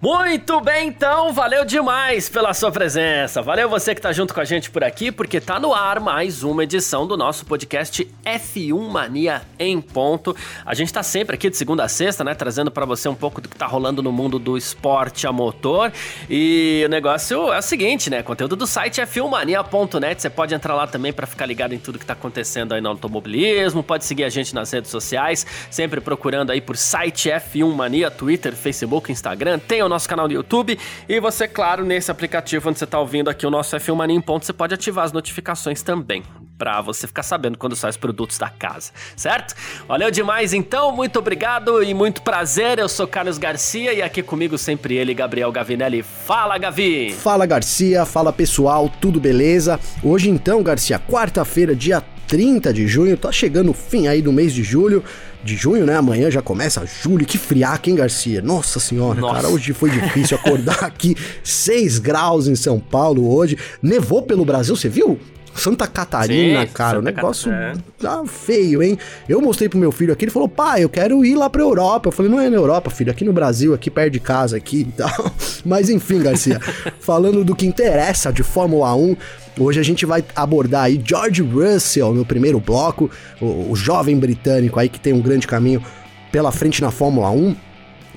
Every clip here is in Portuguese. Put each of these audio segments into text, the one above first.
Muito bem, então, valeu demais pela sua presença. Valeu você que tá junto com a gente por aqui, porque tá no ar mais uma edição do nosso podcast F1 Mania em ponto. A gente tá sempre aqui de segunda a sexta, né, trazendo para você um pouco do que tá rolando no mundo do esporte a motor. E o negócio é o seguinte, né, conteúdo do site f1mania.net, você pode entrar lá também para ficar ligado em tudo que tá acontecendo aí no automobilismo, pode seguir a gente nas redes sociais, sempre procurando aí por site F1 Mania, Twitter, Facebook, Instagram, tem o nosso canal no YouTube e você, claro, nesse aplicativo onde você está ouvindo aqui o nosso F1 Mania em ponto, você pode ativar as notificações também para você ficar sabendo quando saem os produtos da casa, certo? Valeu demais então, muito obrigado e muito prazer. Eu sou Carlos Garcia e aqui comigo sempre ele, Gabriel Gavinelli. Fala, Gavi! Fala, Garcia, fala pessoal, tudo beleza? Hoje então, Garcia, quarta-feira, dia 30 de junho, tá chegando o fim aí do mês de julho de junho, né? Amanhã já começa julho. Que friaca, hein, Garcia? Nossa senhora, Nossa. cara, hoje foi difícil acordar aqui. 6 graus em São Paulo hoje. Nevou pelo Brasil, você viu? Santa Catarina, Sim, cara, Santa o negócio Cat... É. tá feio, hein? Eu mostrei pro meu filho aqui, ele falou, pai, eu quero ir lá pra Europa. Eu falei, não é na Europa, filho, aqui no Brasil, aqui perto de casa, aqui e tal. Mas enfim, Garcia, falando do que interessa de Fórmula 1, Hoje a gente vai abordar aí George Russell no primeiro bloco, o, o jovem britânico aí que tem um grande caminho pela frente na Fórmula 1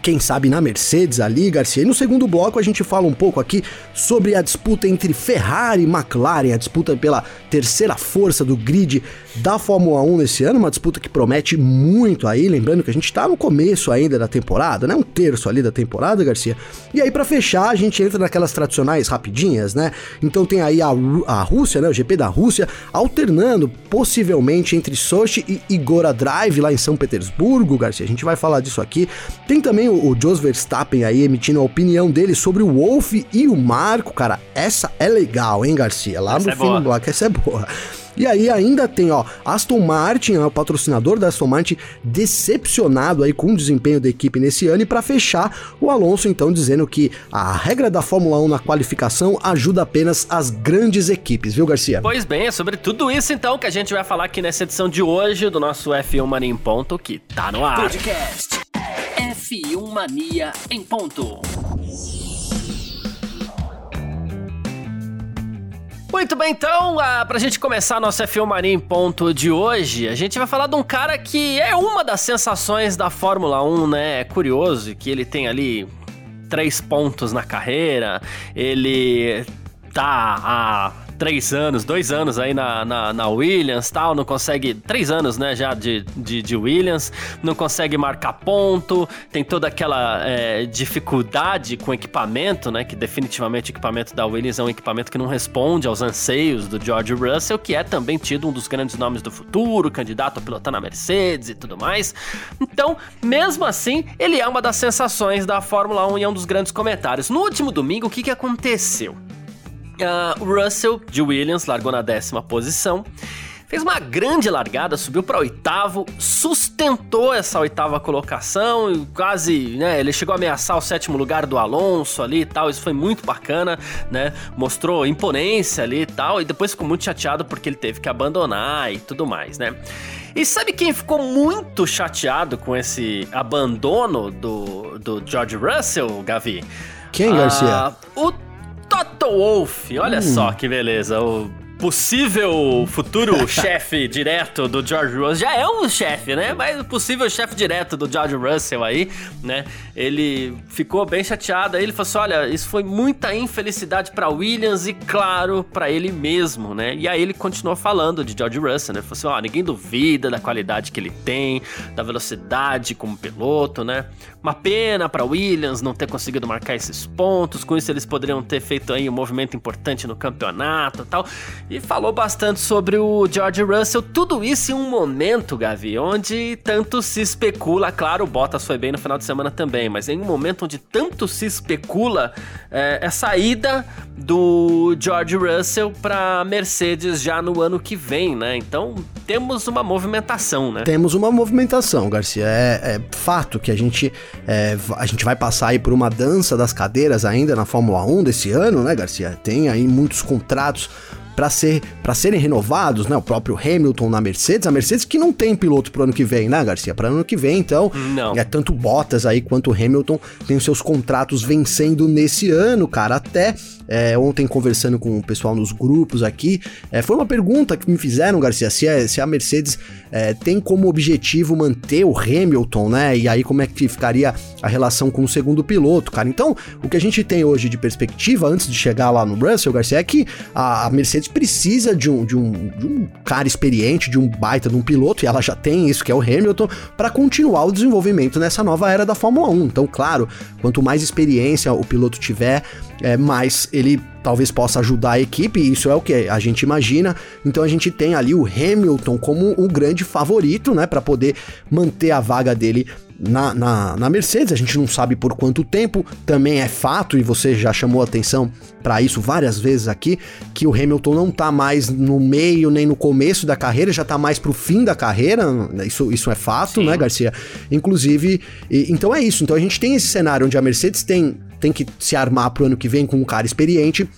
quem sabe na Mercedes ali, Garcia. E no segundo bloco a gente fala um pouco aqui sobre a disputa entre Ferrari e McLaren, a disputa pela terceira força do grid da Fórmula 1 nesse ano, uma disputa que promete muito aí, lembrando que a gente está no começo ainda da temporada, né? Um terço ali da temporada, Garcia. E aí para fechar, a gente entra naquelas tradicionais rapidinhas, né? Então tem aí a, a Rússia, né? O GP da Rússia, alternando possivelmente entre Sochi e Igora Drive lá em São Petersburgo, Garcia. A gente vai falar disso aqui. Tem também o, o Jos Verstappen aí emitindo a opinião dele sobre o Wolf e o Marco, cara. Essa é legal, hein, Garcia? Lá essa no é fim do bloco, essa é boa. E aí ainda tem, ó, Aston Martin, é o patrocinador da Aston Martin, decepcionado aí com o desempenho da equipe nesse ano. E para fechar, o Alonso então dizendo que a regra da Fórmula 1 na qualificação ajuda apenas as grandes equipes, viu, Garcia? Pois bem, é sobre tudo isso então que a gente vai falar aqui nessa edição de hoje do nosso F1 Mania em Ponto, que tá no ar. Podcast. F1 Mania em ponto. Muito bem, então, uh, pra gente começar nosso F1 Mania em ponto de hoje, a gente vai falar de um cara que é uma das sensações da Fórmula 1, né? É curioso que ele tem ali três pontos na carreira, ele tá a três anos, dois anos aí na, na, na, Williams tal, não consegue. Três anos, né, já de, de, de Williams, não consegue marcar ponto, tem toda aquela é, dificuldade com equipamento, né? Que definitivamente o equipamento da Williams é um equipamento que não responde aos anseios do George Russell, que é também tido um dos grandes nomes do futuro, candidato a pilotar na Mercedes e tudo mais. Então, mesmo assim, ele é uma das sensações da Fórmula 1 e é um dos grandes comentários. No último domingo, o que, que aconteceu? Uh, Russell de Williams largou na décima posição. Fez uma grande largada, subiu para oitavo, sustentou essa oitava colocação e quase, né? Ele chegou a ameaçar o sétimo lugar do Alonso ali e tal. Isso foi muito bacana, né? Mostrou imponência ali e tal. E depois ficou muito chateado porque ele teve que abandonar e tudo mais, né? E sabe quem ficou muito chateado com esse abandono do, do George Russell, Gavi? Quem, Garcia? Ah, o Toto Wolff, olha hum. só que beleza. O possível futuro chefe direto do George Russell já é um chefe, né? Mas o possível chefe direto do George Russell aí, né? Ele ficou bem chateado. Aí ele falou assim: olha, isso foi muita infelicidade para Williams e, claro, para ele mesmo, né? E aí ele continuou falando de George Russell, né? Falou assim: ó, oh, ninguém duvida da qualidade que ele tem, da velocidade como piloto, né? Uma pena para Williams não ter conseguido marcar esses pontos. Com isso, eles poderiam ter feito aí um movimento importante no campeonato e tal. e falou bastante sobre o George Russell. Tudo isso em um momento, Gavi, onde tanto se especula. Claro, o Bottas foi bem no final de semana também, mas em um momento onde tanto se especula é, é saída do George Russell para Mercedes já no ano que vem, né? Então temos uma movimentação, né? Temos uma movimentação, Garcia. É, é fato que a gente, é, a gente vai passar aí por uma dança das cadeiras ainda na Fórmula 1 desse ano, né, Garcia? Tem aí muitos contratos para ser para serem renovados, né? O próprio Hamilton na Mercedes, a Mercedes que não tem piloto pro ano que vem, né, Garcia? Para ano que vem, então, não. é tanto Bottas aí quanto Hamilton tem os seus contratos vencendo nesse ano, cara, até é, ontem conversando com o pessoal nos grupos aqui, é, foi uma pergunta que me fizeram, Garcia, se, é, se a Mercedes é, tem como objetivo manter o Hamilton, né? E aí como é que ficaria a relação com o segundo piloto, cara? Então, o que a gente tem hoje de perspectiva, antes de chegar lá no Russell, Garcia, é que a, a Mercedes precisa de um, de, um, de um cara experiente, de um baita de um piloto, e ela já tem isso, que é o Hamilton, para continuar o desenvolvimento nessa nova era da Fórmula 1. Então, claro, quanto mais experiência o piloto tiver, é, mais ele talvez possa ajudar a equipe, isso é o que a gente imagina. Então a gente tem ali o Hamilton como um grande favorito, né, para poder manter a vaga dele na, na, na, Mercedes, a gente não sabe por quanto tempo, também é fato, e você já chamou atenção para isso várias vezes aqui, que o Hamilton não tá mais no meio nem no começo da carreira, já tá mais pro fim da carreira, isso, isso é fato, Sim. né, Garcia? Inclusive, e, então é isso, então a gente tem esse cenário onde a Mercedes tem, tem que se armar pro ano que vem com um cara experiente,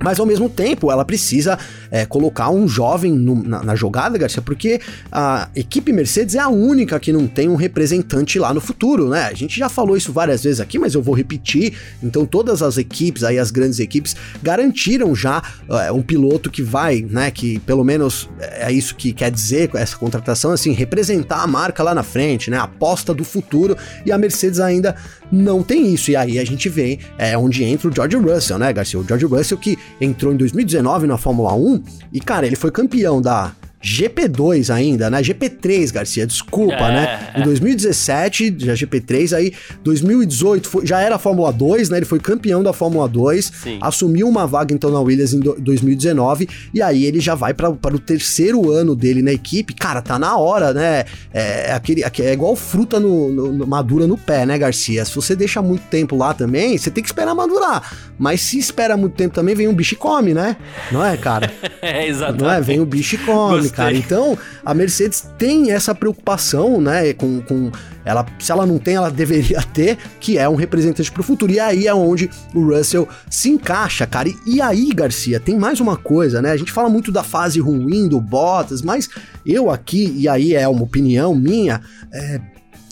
mas ao mesmo tempo, ela precisa é, colocar um jovem no, na, na, jogada, Garcia, porque a equipe Mercedes é a única que não tem um representante lá no futuro, né? A gente já falou isso várias vezes aqui, mas eu vou repetir. Então, todas as equipes, aí as grandes equipes, garantiram já é, um piloto que vai, né? Que pelo menos é isso que quer dizer essa contratação, assim, representar a marca lá na frente, né? A aposta do futuro. E a Mercedes ainda não tem isso. E aí a gente vê é, onde entra o George Russell, né, Garcia? O George Russell que entrou em 2019 na Fórmula 1 e, cara, ele foi campeão da GP2 ainda, né? GP3, Garcia, desculpa, é, né? Em 2017, já GP3, aí 2018 foi, já era Fórmula 2, né? Ele foi campeão da Fórmula 2, Sim. assumiu uma vaga então na Williams em do, 2019 e aí ele já vai para o terceiro ano dele na equipe. Cara, tá na hora, né? É, é aquele, é igual fruta no, no, no, madura no pé, né, Garcia? Se você deixa muito tempo lá também, você tem que esperar madurar. Mas se espera muito tempo também, vem um bicho e come, né? Não é, cara? é, exatamente. Não é? Vem o bicho e come cara. Então, a Mercedes tem essa preocupação, né, com, com ela, se ela não tem, ela deveria ter, que é um representante para o futuro. E aí é onde o Russell se encaixa, cara. E, e, aí, Garcia, tem mais uma coisa, né? A gente fala muito da fase ruim do Bottas, mas eu aqui, e aí é uma opinião minha, é,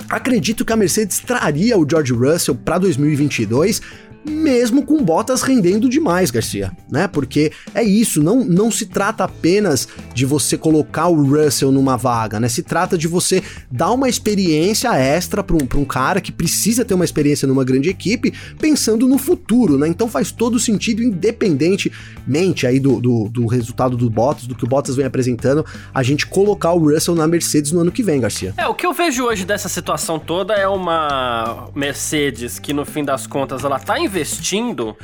acredito que a Mercedes traria o George Russell para 2022 mesmo com Bottas rendendo demais, Garcia, né? Porque é isso, não, não se trata apenas de você colocar o Russell numa vaga, né? Se trata de você dar uma experiência extra para um, um cara que precisa ter uma experiência numa grande equipe, pensando no futuro, né? Então faz todo sentido, independentemente aí do, do, do resultado do Bottas, do que o Bottas vem apresentando, a gente colocar o Russell na Mercedes no ano que vem, Garcia. É, o que eu vejo hoje dessa situação toda é uma Mercedes que no fim das contas ela tá em investindo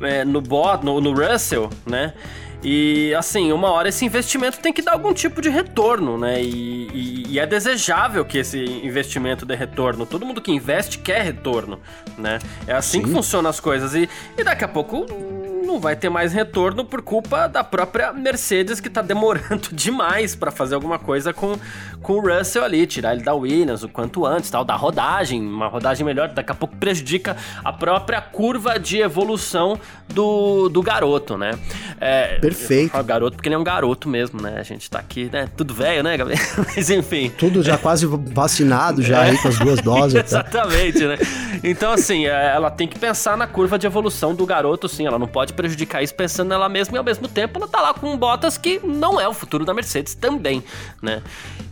é, no bot, no, no Russell, né? E assim, uma hora esse investimento tem que dar algum tipo de retorno, né? E, e, e, é desejável que esse investimento dê retorno. Todo mundo que investe quer retorno, né? É assim Sim. que funcionam as coisas. E, e daqui a pouco não vai ter mais retorno por culpa da própria Mercedes que tá demorando demais para fazer alguma coisa com, com o Russell ali, tirar ele da Williams o quanto antes, tal, da rodagem, uma rodagem melhor, daqui a pouco prejudica a própria curva de evolução do, do garoto, né? É, Perfeito. Eu garoto porque ele é um garoto mesmo, né? A gente tá aqui, né? Tudo velho, né, Gabriel? Mas enfim. Tudo já quase vacinado já é. aí com as duas doses. Exatamente, né? Então, assim, é, ela tem que pensar na curva de evolução do garoto, sim. Ela não pode prejudicar isso pensando nela mesma e ao mesmo tempo ela tá lá com Bottas que não é o futuro da Mercedes também, né?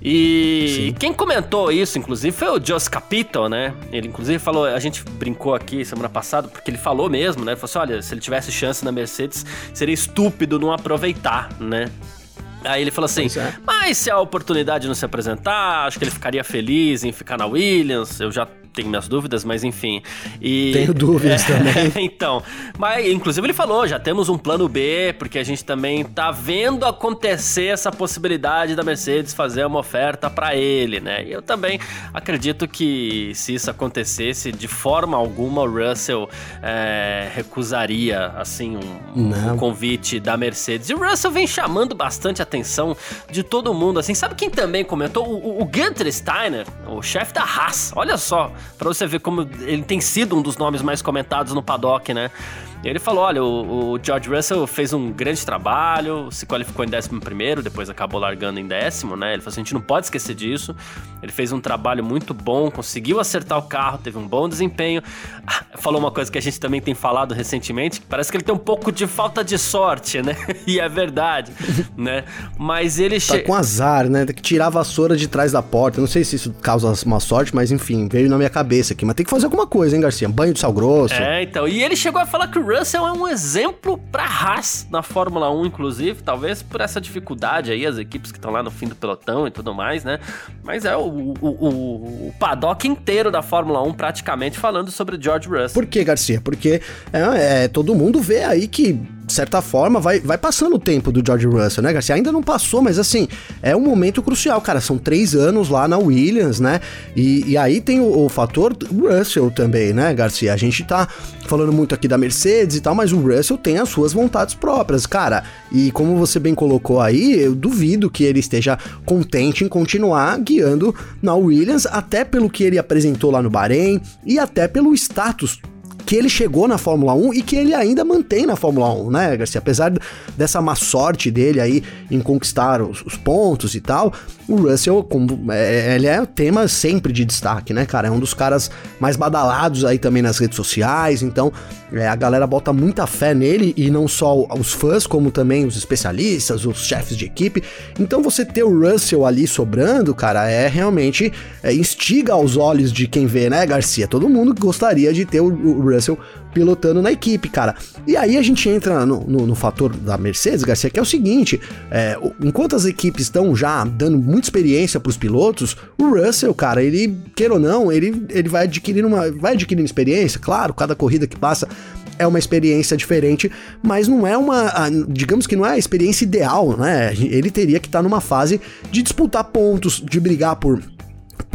E Sim. quem comentou isso, inclusive, foi o Jos Capito, né? Ele, inclusive, falou, a gente brincou aqui semana passada, porque ele falou mesmo, né? Ele falou assim: olha, se ele tivesse chance na Mercedes, seria estúpido não aproveitar, né? Aí ele falou assim: mas se a oportunidade não se apresentar, acho que ele ficaria feliz em ficar na Williams. Eu já tenho minhas dúvidas, mas enfim. E, Tenho dúvidas é, também. então, mas inclusive ele falou, já temos um plano B, porque a gente também tá vendo acontecer essa possibilidade da Mercedes fazer uma oferta para ele, né? E eu também acredito que se isso acontecesse, de forma alguma o Russell é, recusaria assim um, um, convite da Mercedes. E o Russell vem chamando bastante atenção de todo mundo, assim. Sabe quem também comentou? O, o Gunter Steiner, o chefe da Haas. Olha só, para você ver como ele tem sido um dos nomes mais comentados no paddock, né? Ele falou: olha, o, o, George Russell fez um grande trabalho, se qualificou em 11, depois acabou largando em décimo, né? Ele falou assim: a gente não pode esquecer disso. Ele fez um trabalho muito bom, conseguiu acertar o carro, teve um bom desempenho. Ah, falou uma coisa que a gente também tem falado recentemente, que parece que ele tem um pouco de falta de sorte, né? e é verdade, né? Mas ele. Tá che... com azar, né? Tem que tirar a vassoura de trás da porta. Não sei se isso causa uma sorte, mas enfim, veio na minha cabeça aqui. Mas tem que fazer alguma coisa, hein, Garcia? Banho de sal grosso. É, então. E ele chegou a falar que o Russell é um exemplo para Haas na Fórmula 1, inclusive, talvez por essa dificuldade aí, as equipes que estão lá no fim do pelotão e tudo mais, né? Mas é o, o, o, o paddock inteiro da Fórmula 1 praticamente falando sobre George Russell. Por que, Garcia? Porque é, é, todo mundo vê aí que certa forma, vai, vai passando o tempo do George Russell, né, Garcia? Ainda não passou, mas assim, é um momento crucial, cara. São três anos lá na Williams, né? E, e aí tem o, o fator Russell também, né, Garcia? A gente tá falando muito aqui da Mercedes e tal, mas o Russell tem as suas vontades próprias, cara. E como você bem colocou aí, eu duvido que ele esteja contente em continuar guiando na Williams, até pelo que ele apresentou lá no Bahrein e até pelo status que ele chegou na Fórmula 1 e que ele ainda mantém na Fórmula 1, né, Garcia? Apesar dessa má sorte dele aí em conquistar os, os pontos e tal, o Russell, como, é, ele é tema sempre de destaque, né, cara? É um dos caras mais badalados aí também nas redes sociais, então é, a galera bota muita fé nele e não só os fãs, como também os especialistas, os chefes de equipe. Então você ter o Russell ali sobrando, cara, é realmente é, instiga aos olhos de quem vê, né, Garcia? Todo mundo gostaria de ter o, o Russell pilotando na equipe, cara. E aí a gente entra no, no, no fator da Mercedes, Garcia, que é o seguinte: é, enquanto as equipes estão já dando muita experiência para os pilotos, o Russell, cara, ele, queira ou não, ele, ele vai adquirindo uma. Vai adquirindo experiência, claro, cada corrida que passa é uma experiência diferente, mas não é uma, digamos que não é a experiência ideal, né? Ele teria que estar tá numa fase de disputar pontos, de brigar por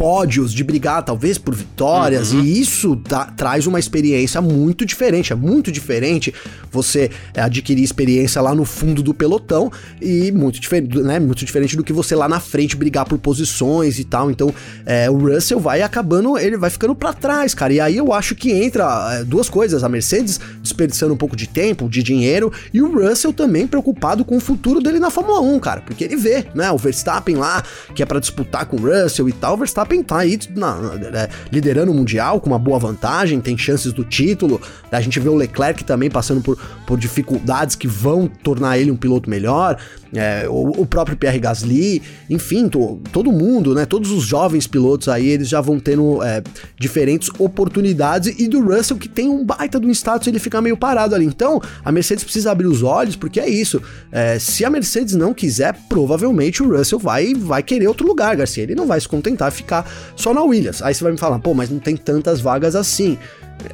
pódios, de brigar talvez por vitórias, uhum. e isso traz uma experiência muito diferente. É muito diferente você adquirir experiência lá no fundo do pelotão e muito diferente, né? Muito diferente do que você lá na frente brigar por posições e tal. Então, é, o Russell vai acabando, ele vai ficando para trás, cara. E aí eu acho que entra é, duas coisas: a Mercedes desperdiçando um pouco de tempo, de dinheiro, e o Russell também preocupado com o futuro dele na Fórmula 1, cara, porque ele vê, né? O Verstappen lá, que é para disputar com o Russell e tal, o Verstappen Verstappen tá aí na, na, liderando o Mundial com uma boa vantagem, tem chances do título. A gente vê o Leclerc também passando por, por dificuldades que vão tornar ele um piloto melhor é, o, o, próprio Pierre Gasly, enfim, to, todo mundo, né? Todos os jovens pilotos aí, eles já vão tendo é, diferentes oportunidades e do Russell que tem um baita de um status, ele fica meio parado ali. Então, a Mercedes precisa abrir os olhos, porque é isso. É, se a Mercedes não quiser, provavelmente o Russell vai, vai querer outro lugar, Garcia. Ele não vai se contentar ficar só na Williams. Aí você vai me falar, pô, mas não tem tantas vagas assim.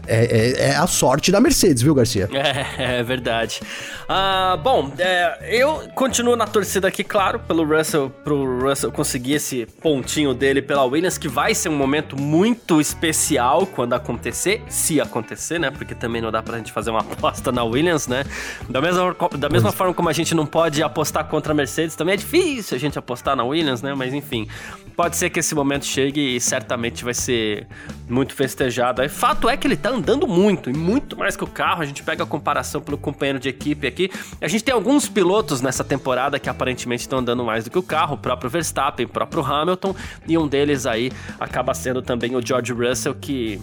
É, é, é, a sorte da Mercedes, viu, Garcia? É, é verdade. Ah, bom, é, eu continuo na torcida aqui, claro, pelo Russell, pro Russell conseguir esse pontinho dele pela Williams, que vai ser um momento muito especial quando acontecer, se acontecer, né? Porque também não dá pra gente fazer uma aposta na Williams, né? Da mesma, da mesma forma como a gente não pode apostar contra a Mercedes, também é difícil a gente apostar na Williams, né? Mas enfim, pode ser que esse momento chegue e certamente vai ser muito festejado. Fato é que ele tá andando muito, e muito mais que o carro. A gente pega a comparação pelo companheiro de equipe aqui. A gente tem alguns pilotos nessa temporada que aparentemente estão andando mais do que o carro, o próprio Verstappen, o próprio Hamilton, e um deles aí acaba sendo também o George Russell, que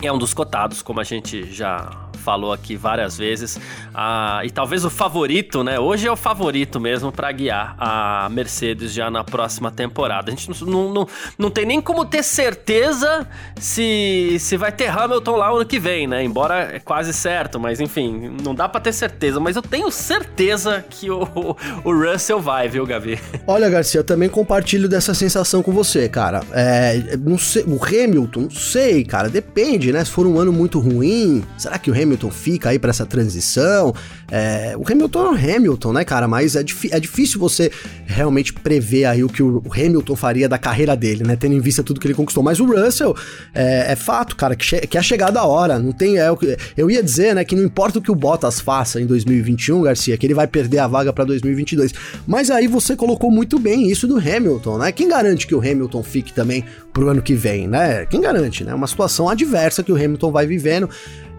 é um dos cotados, como a gente já falou aqui várias vezes. Ah, e talvez o favorito, né? Hoje é o favorito mesmo para guiar a Mercedes já na próxima temporada. A gente não, não, não, tem nem como ter certeza se, se vai ter Hamilton lá ano que vem, né? Embora é quase certo, mas enfim, não dá para ter certeza. Mas eu tenho certeza que o, o Russell vai, viu, Gavi? Olha, Garcia, eu também compartilho dessa sensação com você, cara. É, não sei, o Hamilton, não sei, cara, depende, né? Se for um ano muito ruim, será que o Hamilton fica aí para essa transição? É, o Hamilton é o Hamilton, né, cara? Mas é, é difícil você realmente prever aí o que o Hamilton faria da carreira dele, né? Tendo em vista tudo que ele conquistou. Mas o Russell é, é fato, cara, que, que é chegada a hora. Não tem. É, eu ia dizer, né, que não importa o que o Bottas faça em 2021, Garcia, que ele vai perder a vaga para 2022. Mas aí você colocou muito bem isso do Hamilton, né? Quem garante que o Hamilton fique também pro ano que vem, né? Quem garante, né? Uma situação adversa que o Hamilton vai vivendo.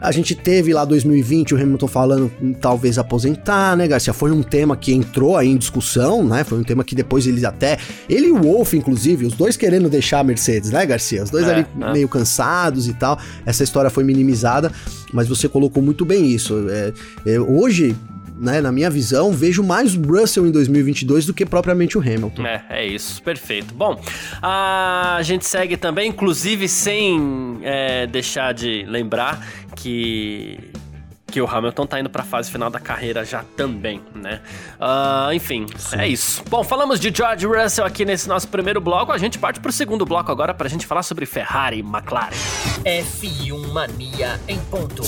A gente teve lá 2020 o Hamilton falando talvez aposentar, né, Garcia? Foi um tema que entrou aí em discussão, né? Foi um tema que depois eles até. Ele e o Wolf, inclusive, os dois querendo deixar a Mercedes, né, Garcia? Os dois é, ali é. meio cansados e tal. Essa história foi minimizada, mas você colocou muito bem isso. É, é, hoje, né, na minha visão, vejo mais o Russell em 2022 do que propriamente o Hamilton. É, é isso, perfeito. Bom, a gente segue também, inclusive sem é, deixar de lembrar que que o Hamilton tá indo para a fase final da carreira já também, né? Uh, enfim, Sim. é isso. Bom, falamos de George Russell aqui nesse nosso primeiro bloco. A gente parte pro segundo bloco agora para a gente falar sobre Ferrari e McLaren. F1 Mania em ponto.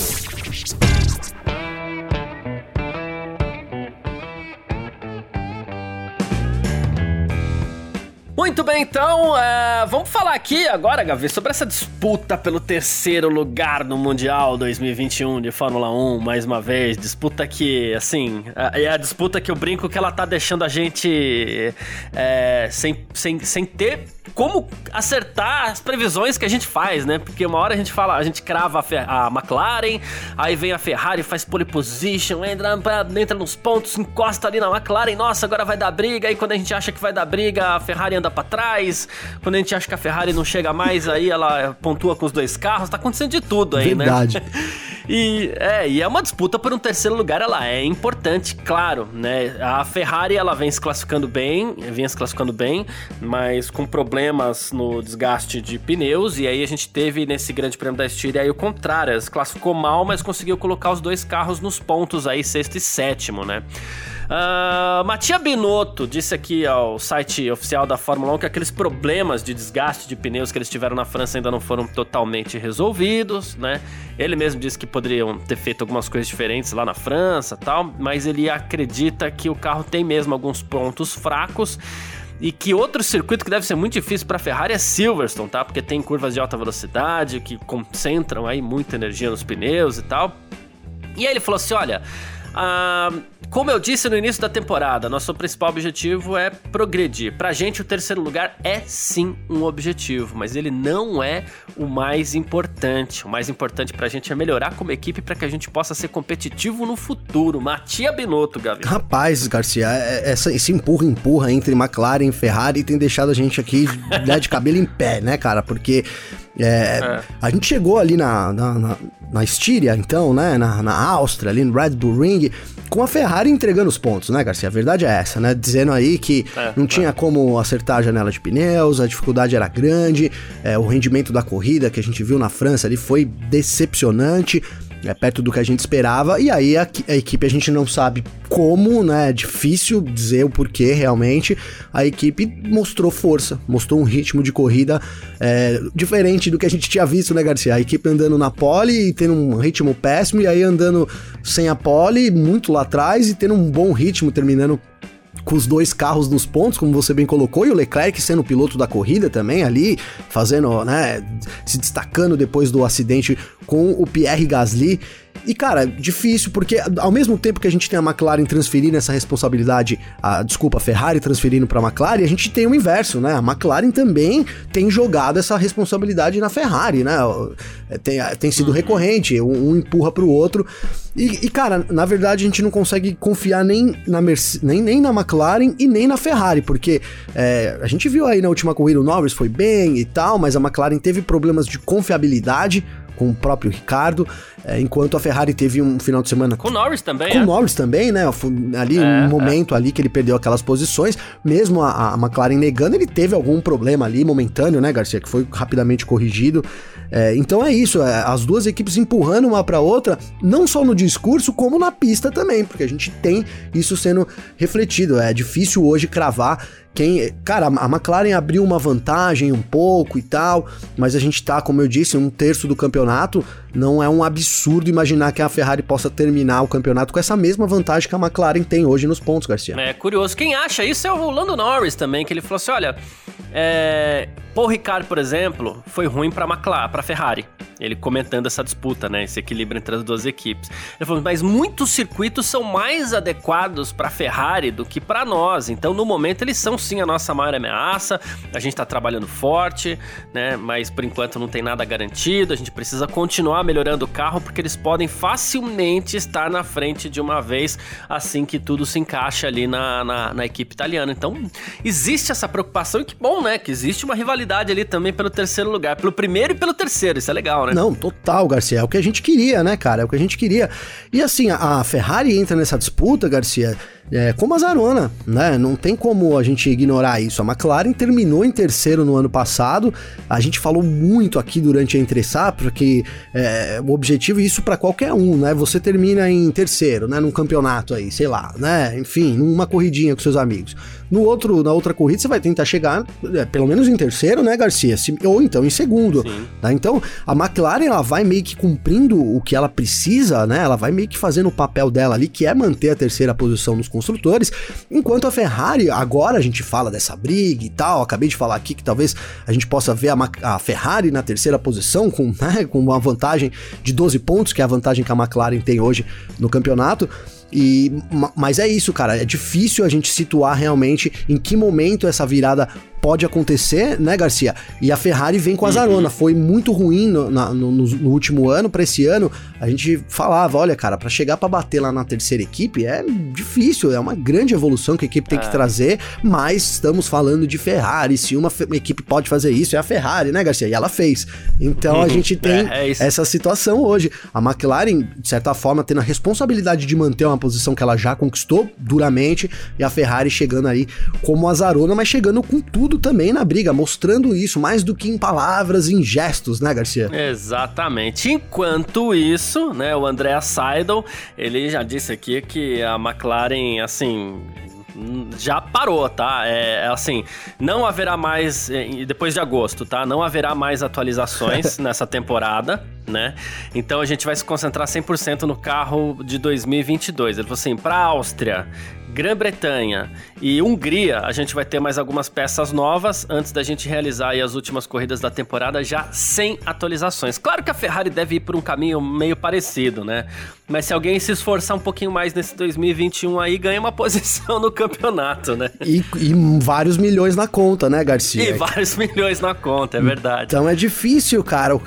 Muito bem, então, uh, vamos falar aqui agora, Gavi, sobre essa disputa pelo terceiro lugar no Mundial 2021 de Fórmula 1, mais uma vez. Disputa que, assim, é a disputa que eu brinco que ela tá deixando a gente é, sem, sem, sem ter como acertar as previsões que a gente faz, né? Porque uma hora a gente fala, a gente crava a, a McLaren, aí vem a Ferrari, faz pole position, entra, entra nos pontos, encosta ali na McLaren, nossa, agora vai dar briga, aí quando a gente acha que vai dar briga, a Ferrari anda para trás, quando a gente acha que a Ferrari não chega mais, aí ela pontua com os dois carros, tá acontecendo de tudo aí, Verdade. né? Verdade. E é, e é uma disputa por um terceiro lugar, ela é importante, claro, né? A Ferrari ela vem se classificando bem, vinha se classificando bem, mas com problemas no desgaste de pneus, e aí a gente teve nesse grande prêmio da Estíria aí o contrário, ela se classificou mal, mas conseguiu colocar os dois carros nos pontos aí, sexto e sétimo, né? Uh, Matia Binotto disse aqui ao site oficial da Fórmula 1 que aqueles problemas de desgaste de pneus que eles tiveram na França ainda não foram totalmente resolvidos, né? Ele mesmo disse que poderiam ter feito algumas coisas diferentes lá na França tal, mas ele acredita que o carro tem mesmo alguns pontos fracos e que outro circuito que deve ser muito difícil para a Ferrari é Silverstone, tá? Porque tem curvas de alta velocidade que concentram aí muita energia nos pneus e tal. E aí ele falou assim: olha, ah, como eu disse no início da temporada, nosso principal objetivo é progredir. Pra gente, o terceiro lugar é sim um objetivo, mas ele não é o mais importante. O mais importante pra gente é melhorar como equipe para que a gente possa ser competitivo no futuro. Matia Binotto, Gavi. Rapaz, Garcia, é, é, essa, esse empurra-empurra entre McLaren e Ferrari tem deixado a gente aqui né, de cabelo em pé, né, cara? Porque é, é. A gente chegou ali na, na, na, na Estíria, então, né? Na, na Áustria, ali no Red Bull Ring, com a Ferrari entregando os pontos, né, Garcia? A verdade é essa, né? Dizendo aí que é, não tinha é. como acertar a janela de pneus, a dificuldade era grande, é, o rendimento da corrida que a gente viu na França ali foi decepcionante é perto do que a gente esperava, e aí a, a, equipe a gente não sabe como, né? É difícil dizer o porquê realmente. A equipe mostrou força, mostrou um ritmo de corrida é, diferente do que a gente tinha visto, né, Garcia? A equipe andando na pole e tendo um ritmo péssimo, e aí andando sem a pole, muito lá atrás, e tendo um bom ritmo, terminando com os dois carros nos pontos, como você bem colocou, e o Leclerc sendo o piloto da corrida também ali, fazendo, né, se destacando depois do acidente com o Pierre Gasly. E, cara, difícil, porque ao mesmo tempo que a gente tem a McLaren transferindo essa responsabilidade, a, desculpa, a Ferrari transferindo pra McLaren, a gente tem o inverso, né? A McLaren também tem jogado essa responsabilidade na Ferrari, né? É, tem, tem sido uhum. recorrente, um, um empurra pro outro. E, e, cara, na verdade a gente não consegue confiar nem na, Merce nem, nem na McLaren e nem na Ferrari, porque é, a gente viu aí na última corrida o Norris foi bem e tal, mas a McLaren teve problemas de confiabilidade com o próprio Ricardo, é, enquanto a Ferrari teve um final de semana. Com o Norris também, Com o é? Norris também, né? Ali, É, um momento ali que ele perdeu aquelas posições, mesmo a, a McLaren negando, ele teve algum problema ali momentâneo, né, Garcia? Que foi rapidamente corrigido. É, então é isso, é, as duas equipes empurrando uma para outra, não só no discurso, como na pista também, porque a gente tem isso sendo refletido. É difícil hoje cravar quem. Cara, a McLaren abriu uma vantagem um pouco e tal, mas a gente tá, como eu disse, um terço do campeonato. Não é um absurdo imaginar que a Ferrari possa terminar o campeonato com essa mesma vantagem que a McLaren tem hoje nos pontos, Garcia. É curioso. Quem acha isso é o Lando Norris também, que ele falou assim: olha, é, Paul Ricard, por exemplo, foi ruim para McLaren, para Ferrari. Ele comentando essa disputa, né? Esse equilíbrio entre as duas equipes. Ele falou: mas muitos circuitos são mais adequados para Ferrari do que para nós. Então, no momento, eles são sim a nossa maior ameaça. A gente tá trabalhando forte, né? Mas por enquanto não tem nada garantido. A gente precisa continuar melhorando o carro porque eles podem facilmente estar na frente de uma vez assim que tudo se encaixa ali na, na, na equipe italiana. Então, existe essa preocupação e que bom, né? Que existe uma rivalidade ali também pelo terceiro lugar, pelo primeiro e pelo terceiro. Isso é legal, né? Não, total, Garcia. É o que a gente queria, né, cara? É o que a gente queria. E assim, a Ferrari entra nessa disputa, Garcia, é, como azarona, né? Não tem como a gente ignorar isso. A McLaren terminou em terceiro no ano passado. A gente falou muito aqui durante a entre safra que é, o objetivo, isso para qualquer um, né? Você termina em terceiro, né? Num campeonato aí, sei lá, né? Enfim, numa corridinha com seus amigos. No outro, na outra corrida, você vai tentar chegar é, pelo menos em terceiro, né, Garcia? Se, ou então em segundo. Tá? Então, a McLaren ela vai meio que cumprindo o que ela precisa, né? Ela vai meio que fazendo o papel dela ali, que é manter a terceira posição nos construtores, enquanto a Ferrari, agora a gente fala dessa briga e tal, acabei de falar aqui que talvez a gente possa ver a, a Ferrari na terceira posição com, né, com uma vantagem de 12 pontos, que é a vantagem que a McLaren tem hoje no campeonato. E, mas é isso, cara. É difícil a gente situar realmente em que momento essa virada pode acontecer, né, Garcia? E a Ferrari vem com a Zarona. Foi muito ruim no, na, no, no último ano, para esse ano. A gente falava, olha, cara, para chegar para bater lá na terceira equipe é difícil, é uma grande evolução que a equipe tem é. que trazer, mas estamos falando de Ferrari. Se uma, uma, equipe pode fazer isso, é a Ferrari, né, Garcia? E ela fez. Então a gente tem é, é essa situação hoje. A McLaren, de certa forma, tendo a responsabilidade de manter uma posição que ela já conquistou duramente, e a Ferrari chegando aí como azarona, mas chegando com tudo também na briga, mostrando isso mais do que em palavras, em gestos, né, Garcia? Exatamente. Enquanto isso, né, o André Seidel, ele já disse aqui que a McLaren, assim, já parou, tá? É assim, não haverá mais depois de agosto, tá? Não haverá mais atualizações nessa temporada, né? Então a gente vai se concentrar 100% no carro de 2022. Ele falou assim, para Áustria, Grã-Bretanha e Hungria, a gente vai ter mais algumas peças novas antes da gente realizar as últimas corridas da temporada já sem atualizações. Claro que a Ferrari deve ir por um caminho meio parecido, né? Mas se alguém se esforçar um pouquinho mais nesse 2021 aí, ganha uma posição no campeonato, né? E, e vários milhões na conta, né, Garcia? E vários milhões na conta, é verdade. Então é difícil, cara,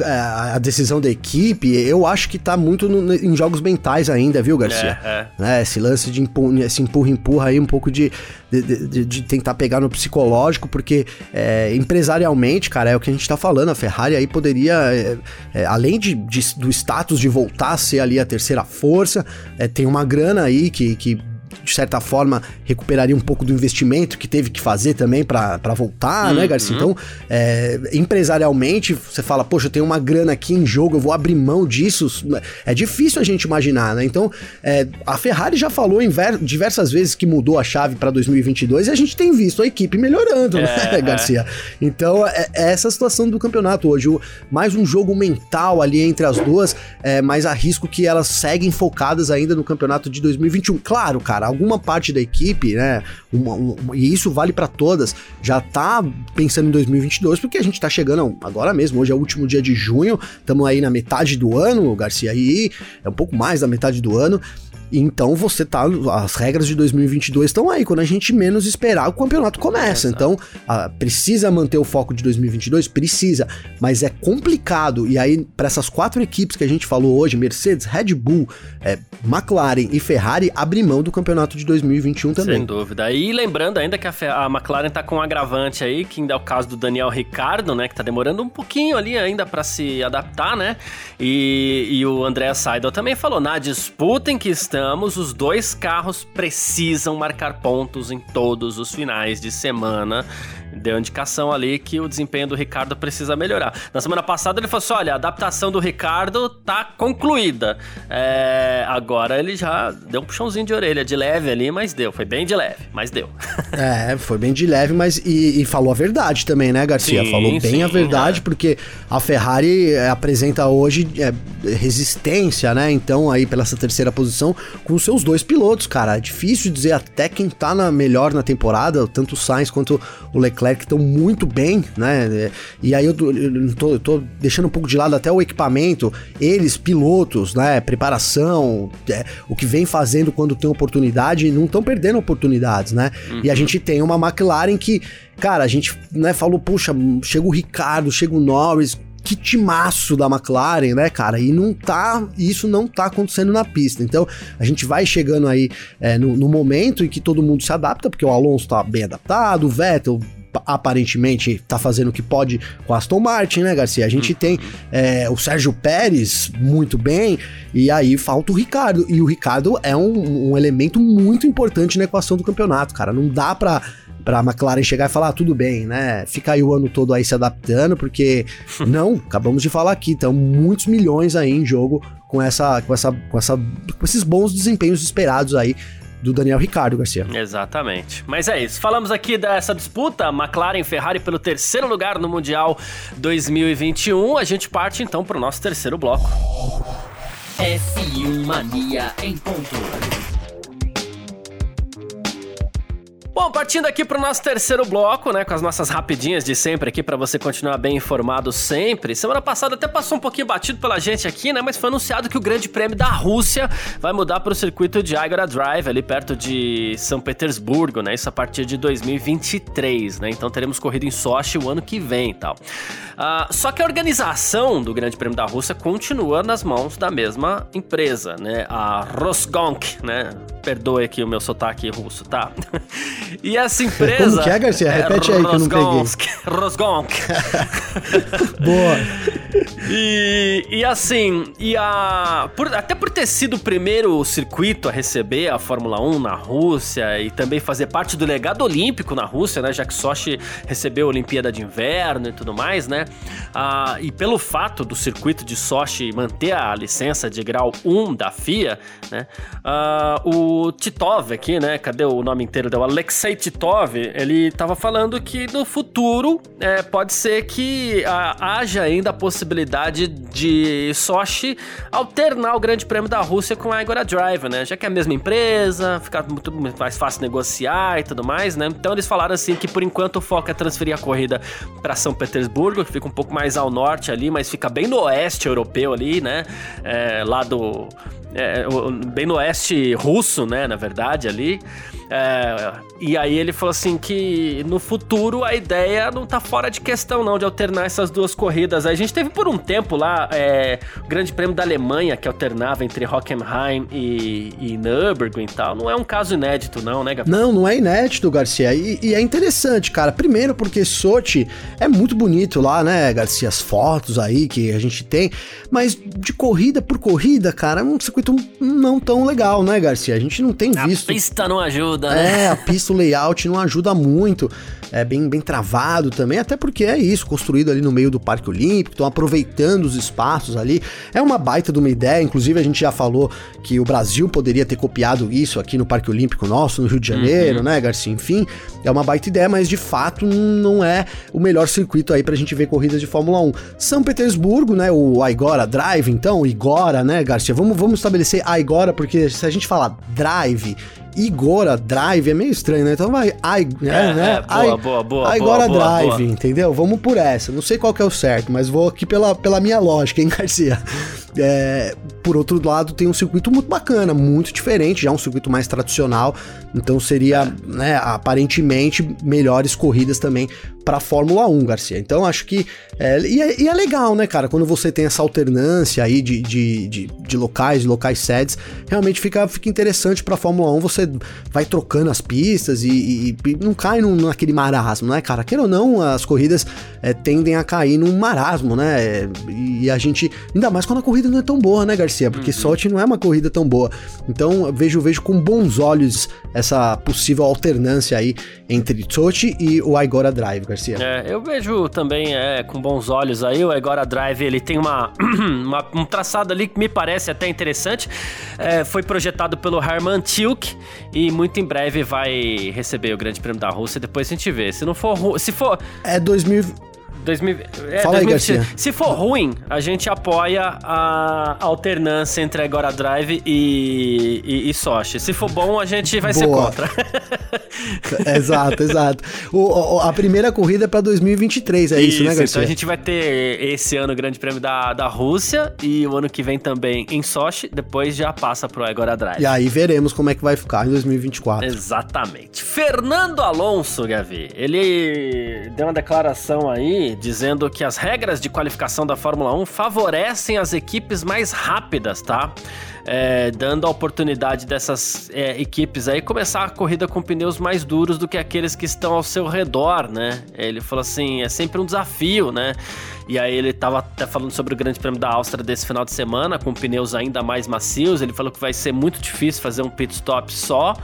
a decisão da equipe. Eu acho que tá muito no, em jogos mentais ainda, viu, Garcia? É, é. Né, esse lance de empurra, esse empurra empurra aí um pouco de, de, de, de tentar pegar no psicológico, porque é, empresarialmente, cara, é o que a gente tá falando, a Ferrari aí poderia, é, é, além de, de, do status de voltar a ser ali a terceira força, é, tem uma grana aí que, que de certa forma, recuperaria um pouco do investimento que teve que fazer também para voltar, né, uhum. né, Garcia? Então, é, empresarialmente, você fala, poxa, eu tenho uma grana aqui em jogo, eu vou abrir mão disso. É difícil a gente imaginar, né? Então, é, a Ferrari já falou diversas vezes que mudou a chave para 2022 e a gente tem visto a equipe melhorando, né, é, né, Garcia? Então, é, é, essa situação do campeonato hoje. O, mais um jogo mental ali entre as duas, é, mas arrisco que elas seguem focadas ainda no campeonato de 2021. Claro, cara, alguma parte da equipe, né, uma, um, e isso vale para todas, já tá pensando em 2022, porque a gente tá chegando agora mesmo, hoje é o último dia de junho, estamos aí na metade do ano, Garcia, aí é um pouco mais da metade do ano, Então você tá. As regras de 2022 estão aí. Quando a gente menos esperar, o campeonato começa. Exato. Então, a, precisa manter o foco de 2022? Precisa. Mas é complicado. E aí, para essas quatro equipes que a gente falou hoje: Mercedes, Red Bull, é, McLaren e Ferrari, abrir mão do campeonato de 2021 também. Sem dúvida. E lembrando ainda que a, a McLaren tá com um agravante aí, que ainda é o caso do Daniel Ricardo, né? Que tá demorando um pouquinho ali ainda para se adaptar, né? E, e o André Seidel também falou: na disputa em que os dois carros precisam marcar pontos em todos os finais de semana deu indicação ali que o desempenho do Ricardo precisa melhorar. Na semana passada ele falou assim: olha, a adaptação do Ricardo tá concluída. É, agora ele já deu um puxãozinho de orelha, de leve ali, mas deu. Foi bem de leve, mas deu. é, foi bem de leve, mas e, e falou a verdade também, né, Garcia? Sim, falou bem sim, a verdade, é. porque a Ferrari é, apresenta hoje é, resistência, né? Então, aí pela essa terceira posição, com os seus dois pilotos, cara. É difícil dizer até quem tá na melhor na temporada, tanto o Sainz quanto o Leclerc Leclerc estão muito bem, né? E aí eu tô, eu tô, eu tô, deixando um pouco de lado até o equipamento, eles, pilotos, né? Preparação, é, o que vem fazendo quando tem oportunidade, não estão perdendo oportunidades, né? Uhum. E a uhum. gente tem uma McLaren que, cara, a gente né, falou, puxa, chega o Ricardo, chega o Norris, que timaço da McLaren, né, cara? E não tá, isso não tá acontecendo na pista. Então, a gente vai chegando aí é, no, no, momento em que todo mundo se adapta, porque o Alonso tá bem adaptado, o Vettel aparentemente tá fazendo o que pode com Aston Martin, né, Garcia? A gente tem é, o Sérgio Pérez muito bem, e aí falta o Ricardo. E o Ricardo é um, um elemento muito importante na equação do campeonato, cara. Não dá pra pra McLaren chegar e falar, ah, tudo bem, né? Fica aí o ano todo aí se adaptando, porque não, acabamos de falar aqui, estão muitos milhões aí em jogo com essa, com essa, com essa, com esses bons desempenhos esperados aí do Daniel Ricardo, Garcia. Exatamente. Mas é isso. Falamos aqui dessa disputa, McLaren e Ferrari pelo terceiro lugar no Mundial 2021. A gente parte então para o nosso terceiro bloco. F1 Mania em ponto. Bom, partindo aqui para o nosso terceiro bloco, né, com as nossas rapidinhas de sempre aqui para você continuar bem informado sempre. Semana passada até passou um pouquinho batido pela gente aqui, né, mas foi anunciado que o Grande Prêmio da Rússia vai mudar para o circuito de Agora Drive ali perto de São Petersburgo, né? Isso a partir de 2023, né? Então teremos corrida em Sochi o ano que vem, tal. Uh, só que a organização do Grande Prêmio da Rússia continua nas mãos da mesma empresa, né? A Rosgonk, né? Perdoe aqui o meu sotaque russo, tá? E essa empresa. Como que é, Garcia? Repete é aí que eu não peguei. Rosgonk. Boa. E, e assim, e a, por, até por ter sido o primeiro circuito a receber a Fórmula 1 na Rússia e também fazer parte do legado olímpico na Rússia, né? Já que Sochi recebeu a Olimpíada de Inverno e tudo mais, né? Ah, e pelo fato do circuito de Sochi manter a licença de grau 1 da FIA, né? Ah, o Titov aqui, né? Cadê o nome inteiro? Deu Alex Alexei Titov, ele estava falando que no futuro é, pode ser que a, haja ainda a possibilidade de Sochi alternar o Grande Prêmio da Rússia com a Agora Drive, né? Já que é a mesma empresa, fica muito mais fácil negociar e tudo mais, né? Então eles falaram assim que por enquanto o foco é transferir a corrida para São Petersburgo, que fica um pouco mais ao norte ali, mas fica bem no oeste europeu ali, né? É, lá do é, bem no oeste russo, né, na verdade, ali. É, e aí ele falou assim que no futuro a ideia não tá fora de questão não, de alternar essas duas corridas. A gente teve por um tempo lá é, o Grande Prêmio da Alemanha, que alternava entre Hockenheim e, e Nürburgring e tal. Não é um caso inédito não, né, Gabriel? Não, não é inédito, Garcia. E, e é interessante, cara. Primeiro porque Sochi é muito bonito lá, né, Garcia? As fotos aí que a gente tem. Mas de corrida por corrida, cara, é um circuito não tão legal, né, Garcia? A gente não tem visto. A pista não ajuda, né? É, a pista, o layout não ajuda muito é bem, bem travado também, até porque é isso, construído ali no meio do Parque Olímpico, estão aproveitando os espaços ali. É uma baita de uma ideia, inclusive a gente já falou que o Brasil poderia ter copiado isso aqui no Parque Olímpico nosso, no Rio de Janeiro, uhum. né, Garcia? Enfim, é uma baita ideia, mas de fato não é o melhor circuito aí pra gente ver corridas de Fórmula 1. São Petersburgo, né, o Igora Drive, então, Igora, né, Garcia? Vamos, vamos estabelecer Igora, porque se a gente falar Drive Igora Drive é meio estranho, né? Então vai, I, é, né? É, boa, boa, boa. Igora boa, Drive, boa. entendeu? Vamos por essa. Não sei qual que é o certo, mas vou aqui pela, pela minha lógica, hein, Garcia? é, por outro lado, tem um circuito muito bacana, muito diferente, já um circuito mais tradicional. Então seria, né, aparentemente, melhores corridas também para a Fórmula 1, Garcia. Então acho que. É, e, é, e, é, legal, né, cara? Quando você tem essa alternância aí de, de, de, de locais, de locais sedes, realmente fica, fica interessante para a Fórmula 1. Você vai trocando as pistas e, e, e não cai num, naquele marasmo, né, cara? Queira ou não, as corridas é, tendem a cair num marasmo, né? E a gente. Ainda mais quando a corrida não é tão boa, né, Garcia? Porque uhum. Sochi não é uma corrida tão boa. Então vejo, vejo com bons olhos essa possível alternância aí entre Sochi e o Agora Drive, Garcia. É, eu vejo também é, com bons olhos aí o Agora Drive, ele tem uma, uma um traçado ali que me parece até interessante. É, foi projetado pelo Herman Tilke e muito em breve vai receber o Grande Prêmio da Rússia. Depois a gente vê. Se não for, se for é 2000 2000, é, Fala 2020, aí, Garcia. Se for ruim, a gente apoia a alternância entre Agora Drive e, e, e Sochi. Se for bom, a gente vai Boa. ser contra. exato, exato. O, o, a primeira corrida é para 2023, é isso, isso, né, Garcia? Então a gente vai ter esse ano o Grande Prêmio da, da Rússia e o ano que vem também em Sochi. Depois já passa pro Agora Drive. E aí veremos como é que vai ficar em 2024. Exatamente. Fernando Alonso, Gavi, ele deu uma declaração aí dizendo que as regras de qualificação da Fórmula 1 favorecem as equipes mais rápidas, tá? É, dando a oportunidade dessas é, equipes aí começar a corrida com pneus mais duros do que aqueles que estão ao seu redor, né? Ele falou assim, é sempre um desafio, né? E aí ele tava até falando sobre o Grande Prêmio da Áustria desse final de semana, com pneus ainda mais macios. Ele falou que vai ser muito difícil fazer um pit stop só.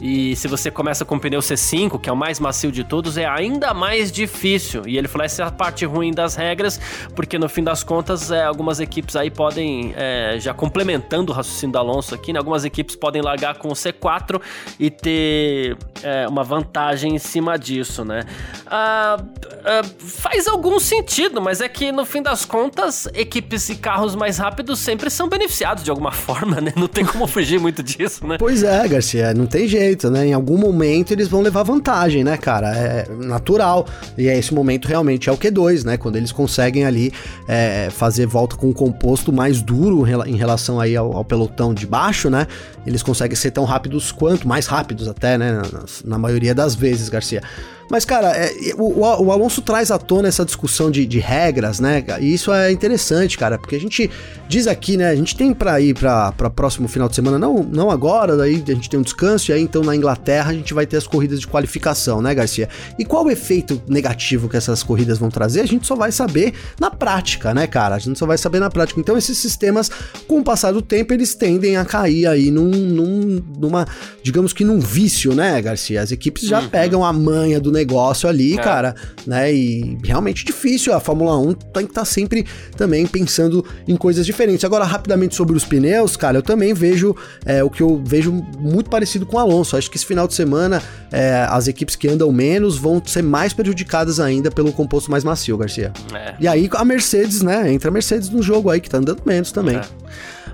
E se você começa com o pneu C5, que é o mais macio de todos, é ainda mais difícil. E ele falou essa é a parte ruim das regras, porque no fim das contas, é, algumas equipes aí podem, é, já complementando o raciocínio do Alonso aqui, né, algumas equipes podem largar com o C4 e ter é, uma vantagem em cima disso, né? Ah, ah, faz algum sentido, mas é que no fim das contas, equipes e carros mais rápidos sempre são beneficiados de alguma forma, né? Não tem como fugir muito disso, né? Pois é, Garcia, não tem jeito né? Em algum momento eles vão levar vantagem, né, cara? É natural. E é esse momento realmente é o Q2, né? Quando eles conseguem ali é, fazer volta com um composto mais duro em relação aí ao, ao, de baixo, né? Eles conseguem ser tão rápidos quanto, mais rápidos até, né? Na, na maioria das vezes, Garcia. Mas, cara, é, o, o, Alonso traz à tona essa discussão de, de, regras, né? E isso é interessante, cara, porque a gente diz aqui, né? A gente tem pra ir pra, pra próximo final de semana, não, não agora, daí a gente tem um descanso, e aí então na Inglaterra a gente vai ter as corridas de qualificação, né, Garcia? E qual o efeito negativo que essas corridas vão trazer? A gente só vai saber na prática, né, cara? A gente só vai saber na prática. Então, esses sistemas, com o passar do tempo, eles tendem a cair aí num, num numa, digamos que num vício, né, Garcia? As equipes já uhum. pegam a manha do negócio ali, é. cara, né? E realmente difícil. A Fórmula 1 tem que estar tá sempre também pensando em coisas diferentes. Agora, rapidamente sobre os pneus, cara, eu também vejo é, o que eu vejo muito parecido com o Alonso. Acho que esse final de semana é, as equipes que andam menos vão ser mais prejudicadas ainda pelo composto mais macio, Garcia. É. E aí a Mercedes, né? Entra a Mercedes no jogo aí, que tá andando menos também.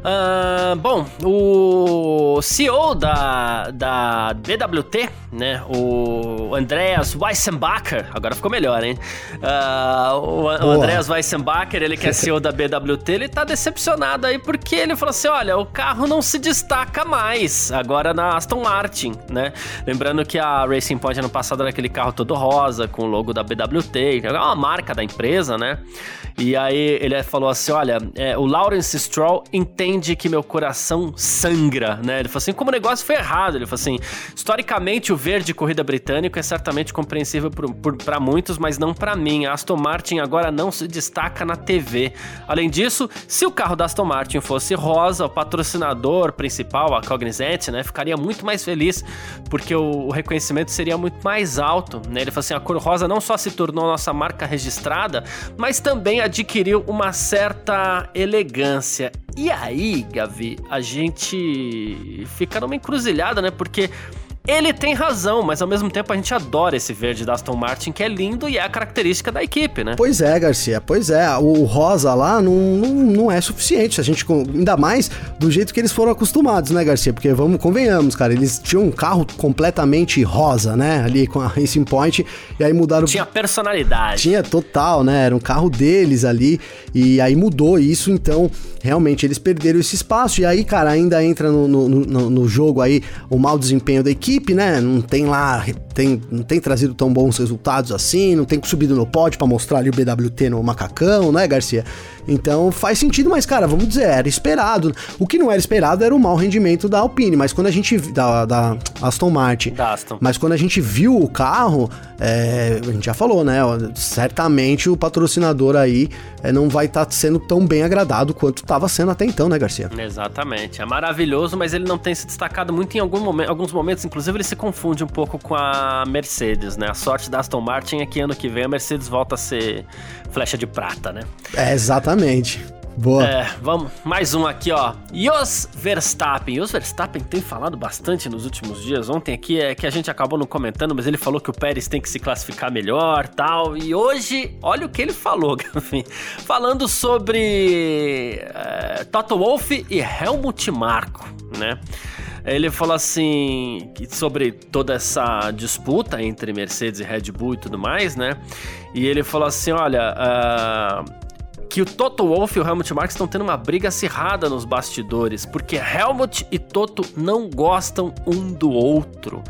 Uh, bom, o CEO da, da BWT, né, o Andreas Weissenbacher, agora ficou melhor, hein? Uh, o, o Andreas Weissenbacher, ele que é CEO da BWT, ele tá decepcionado aí porque ele falou assim, olha, o carro não se destaca mais agora na Aston Martin, né? Lembrando que a Racing Point ano passado era aquele carro todo rosa, com o logo da BWT, é uma marca da empresa, né? E aí ele falou assim, olha, é, o Lawrence Stroll entende entende que meu coração sangra, né? Ele falou assim, como o negócio foi errado. Ele falou assim, historicamente o verde corrida britânico é certamente compreensível para muitos, mas não para mim. A Aston Martin agora não se destaca na TV. Além disso, se o carro da Aston Martin fosse rosa, o patrocinador principal, a Cognizant, né, ficaria muito mais feliz, porque o, o reconhecimento seria muito mais alto, né? Ele falou assim, a cor rosa não só se tornou nossa marca registrada, mas também adquiriu uma certa elegância. E aí, Gavi, a gente fica numa encruzilhada, né? Porque ele tem razão, mas ao mesmo tempo a gente adora esse verde da Aston Martin, que é lindo e é a característica da equipe, né? Pois é, Garcia, pois é. O rosa lá não, não, não é suficiente. A gente, ainda mais do jeito que eles foram acostumados, né, Garcia? Porque vamos, convenhamos, cara, eles tinham um carro completamente rosa, né? Ali com a Racing Point, e aí mudaram. Tinha personalidade. Tinha total, né? Era um carro deles ali, e aí mudou isso, então realmente eles perderam esse espaço. E aí, cara, ainda entra no, no, no, no jogo aí o mau desempenho da equipe, né? Não tem lá, tem, não tem trazido tão bons resultados assim, não tem subido no pódio para mostrar ali o BWT no macacão, né, Garcia? Então faz sentido, mas cara, vamos dizer, era esperado. O que não era esperado era o mau rendimento da Alpine, mas quando a gente da, da Aston Martin, da Aston. mas quando a gente viu o carro, é, a gente já falou, né? Certamente o patrocinador aí é, não vai estar tá sendo tão bem agradado quanto estava sendo até então, né, Garcia? Exatamente. É maravilhoso, mas ele não tem se destacado muito em algum momento, alguns momentos. Inclusive, ele se confunde um pouco com a Mercedes, né? A sorte da Aston Martin é que ano que vem a Mercedes volta a ser flecha de prata, né? É, exatamente. Boa. É, vamos, mais um aqui, ó. Jos Verstappen. Jos Verstappen tem falado bastante nos últimos dias. Ontem aqui é que a gente acabou não comentando, mas ele falou que o Pérez tem que se classificar melhor tal. E hoje, olha o que ele falou. Falando sobre é, Toto Wolff e Helmut Marko, né? Ele falou assim sobre toda essa disputa entre Mercedes e Red Bull e tudo mais, né? E ele falou assim: olha, uh, que o Toto Wolff e o Helmut Marko estão tendo uma briga acirrada nos bastidores, porque Helmut e Toto não gostam um do outro.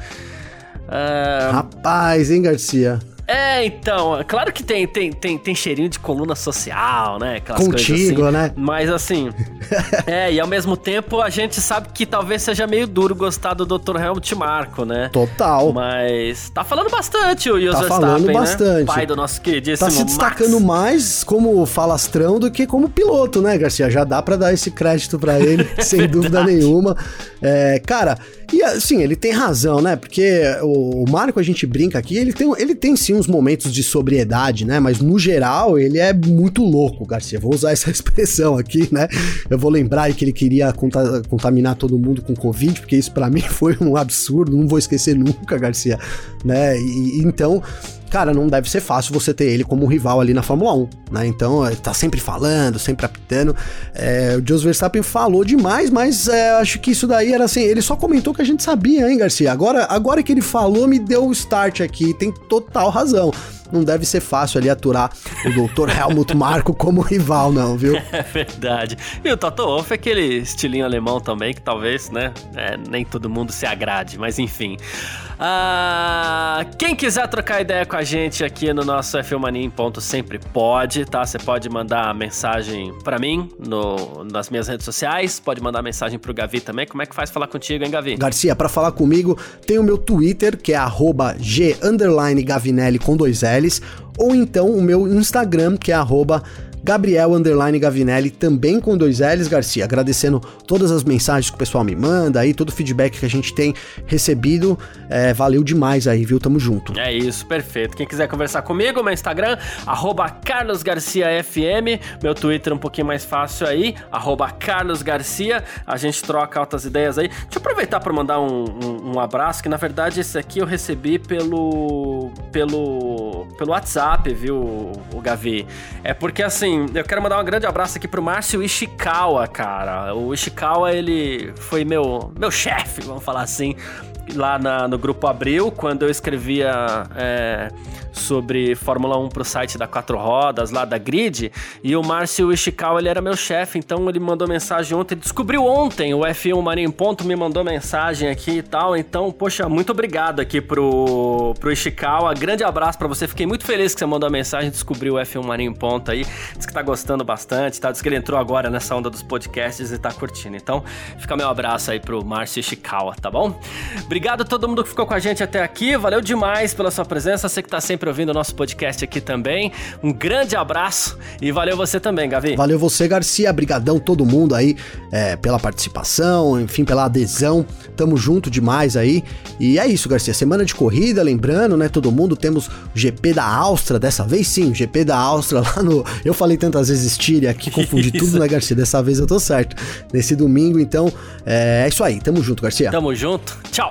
Uh... Rapaz, hein, Garcia? É, então, é claro que tem, tem, tem, tem cheirinho de coluna social, né? Aquelas Contigo, assim, né? Mas assim, é, e ao mesmo tempo a gente sabe que talvez seja meio duro gostar do Dr. Helmut Marco, né? Total. Mas tá falando bastante o Jos tá falando né? bastante. Pai do nosso queridíssimo Tá se destacando Max. mais como falastrão do que como piloto, né, Garcia? Já dá para dar esse crédito para ele, sem dúvida nenhuma. É, cara, e assim, ele tem razão, né? Porque o, o Marco, a gente brinca aqui, ele tem, ele tem sim uns momentos de sobriedade, né? Mas no geral, ele é muito louco, Garcia. Vou usar essa expressão aqui, né? Eu vou lembrar que ele queria conta, contaminar todo mundo com Covid, porque isso para mim foi um absurdo, não vou esquecer nunca, Garcia, né? E, então cara, não deve ser fácil você ter ele como rival ali na Fórmula 1, né? Então, ele tá sempre falando, sempre apitando. É, o Jos Verstappen falou demais, mas é, acho que isso daí era assim, ele só comentou que a gente sabia, hein, Garcia? Agora, agora que ele falou, me deu o start aqui, tem total razão não deve ser fácil ali aturar o Dr. Helmut Marko como rival, não, viu? É verdade. E o Toto Wolff é aquele estilinho alemão também, que talvez, né, é, nem todo mundo se agrade, mas enfim. Ah, quem quiser trocar ideia com a gente aqui no nosso F1 Mania em ponto sempre pode, tá? Você pode mandar mensagem para mim no, nas minhas redes sociais, pode mandar mensagem pro Gavi também. Como é que faz falar contigo, hein, Gavi? Garcia, para falar comigo, tem o meu Twitter, que é arroba G Gavinelli com dois L's, ou então o meu Instagram, que é arroba Gabriel Underline Gavinelli, também com dois L's, Garcia. Agradecendo todas as mensagens que o pessoal me manda aí, todo o feedback que a gente tem recebido. É, valeu demais aí, viu? Tamo junto. É isso, perfeito. Quem quiser conversar comigo, meu Instagram, carlosgarciafm, meu Twitter um pouquinho mais fácil aí, carlosgarcia. A gente troca altas ideias aí. Deixa eu aproveitar para mandar um, um, um, abraço, que na verdade esse aqui eu recebi pelo, pelo, pelo WhatsApp, viu, o Gavi? É porque assim, eu quero mandar um grande abraço aqui pro Márcio Ishikawa, cara. O Ishikawa, ele foi meu, meu chefe, vamos falar assim, lá na, no Grupo Abril, quando eu escrevia é, sobre Fórmula 1 pro site da Quatro Rodas, lá da Grid, e o Márcio Ishikawa, ele era meu chefe, então ele mandou mensagem ontem, descobriu ontem, o F1 Marinho em Ponto me mandou mensagem aqui e tal, então, poxa, muito obrigado aqui pro, pro Ishikawa, grande abraço para você, fiquei muito feliz que você mandou a mensagem, descobriu o F1 Marinho em Ponto aí, diz que tá gostando bastante, tá? Diz que ele entrou agora nessa onda dos podcasts e tá curtindo, então, fica meu abraço aí pro Márcio Ishikawa, tá bom? Obrigado a todo mundo que ficou com a gente até aqui, valeu demais pela sua presença, você que tá sempre ouvindo o nosso podcast aqui também. Um grande abraço e valeu você também, Gavi. Valeu você, Garcia. Brigadão todo mundo aí é, pela participação, enfim, pela adesão. Tamo junto demais aí. E é isso, Garcia. Semana de corrida, lembrando, né? Todo mundo temos o GP da Áustria, dessa vez sim, o GP da Áustria lá no. Eu falei tantas vezes Estíria aqui, confundi tudo, né, Garcia? Dessa vez eu tô certo. Nesse domingo, então, é, é isso aí. Tamo junto, Garcia. Tamo junto. Tchau.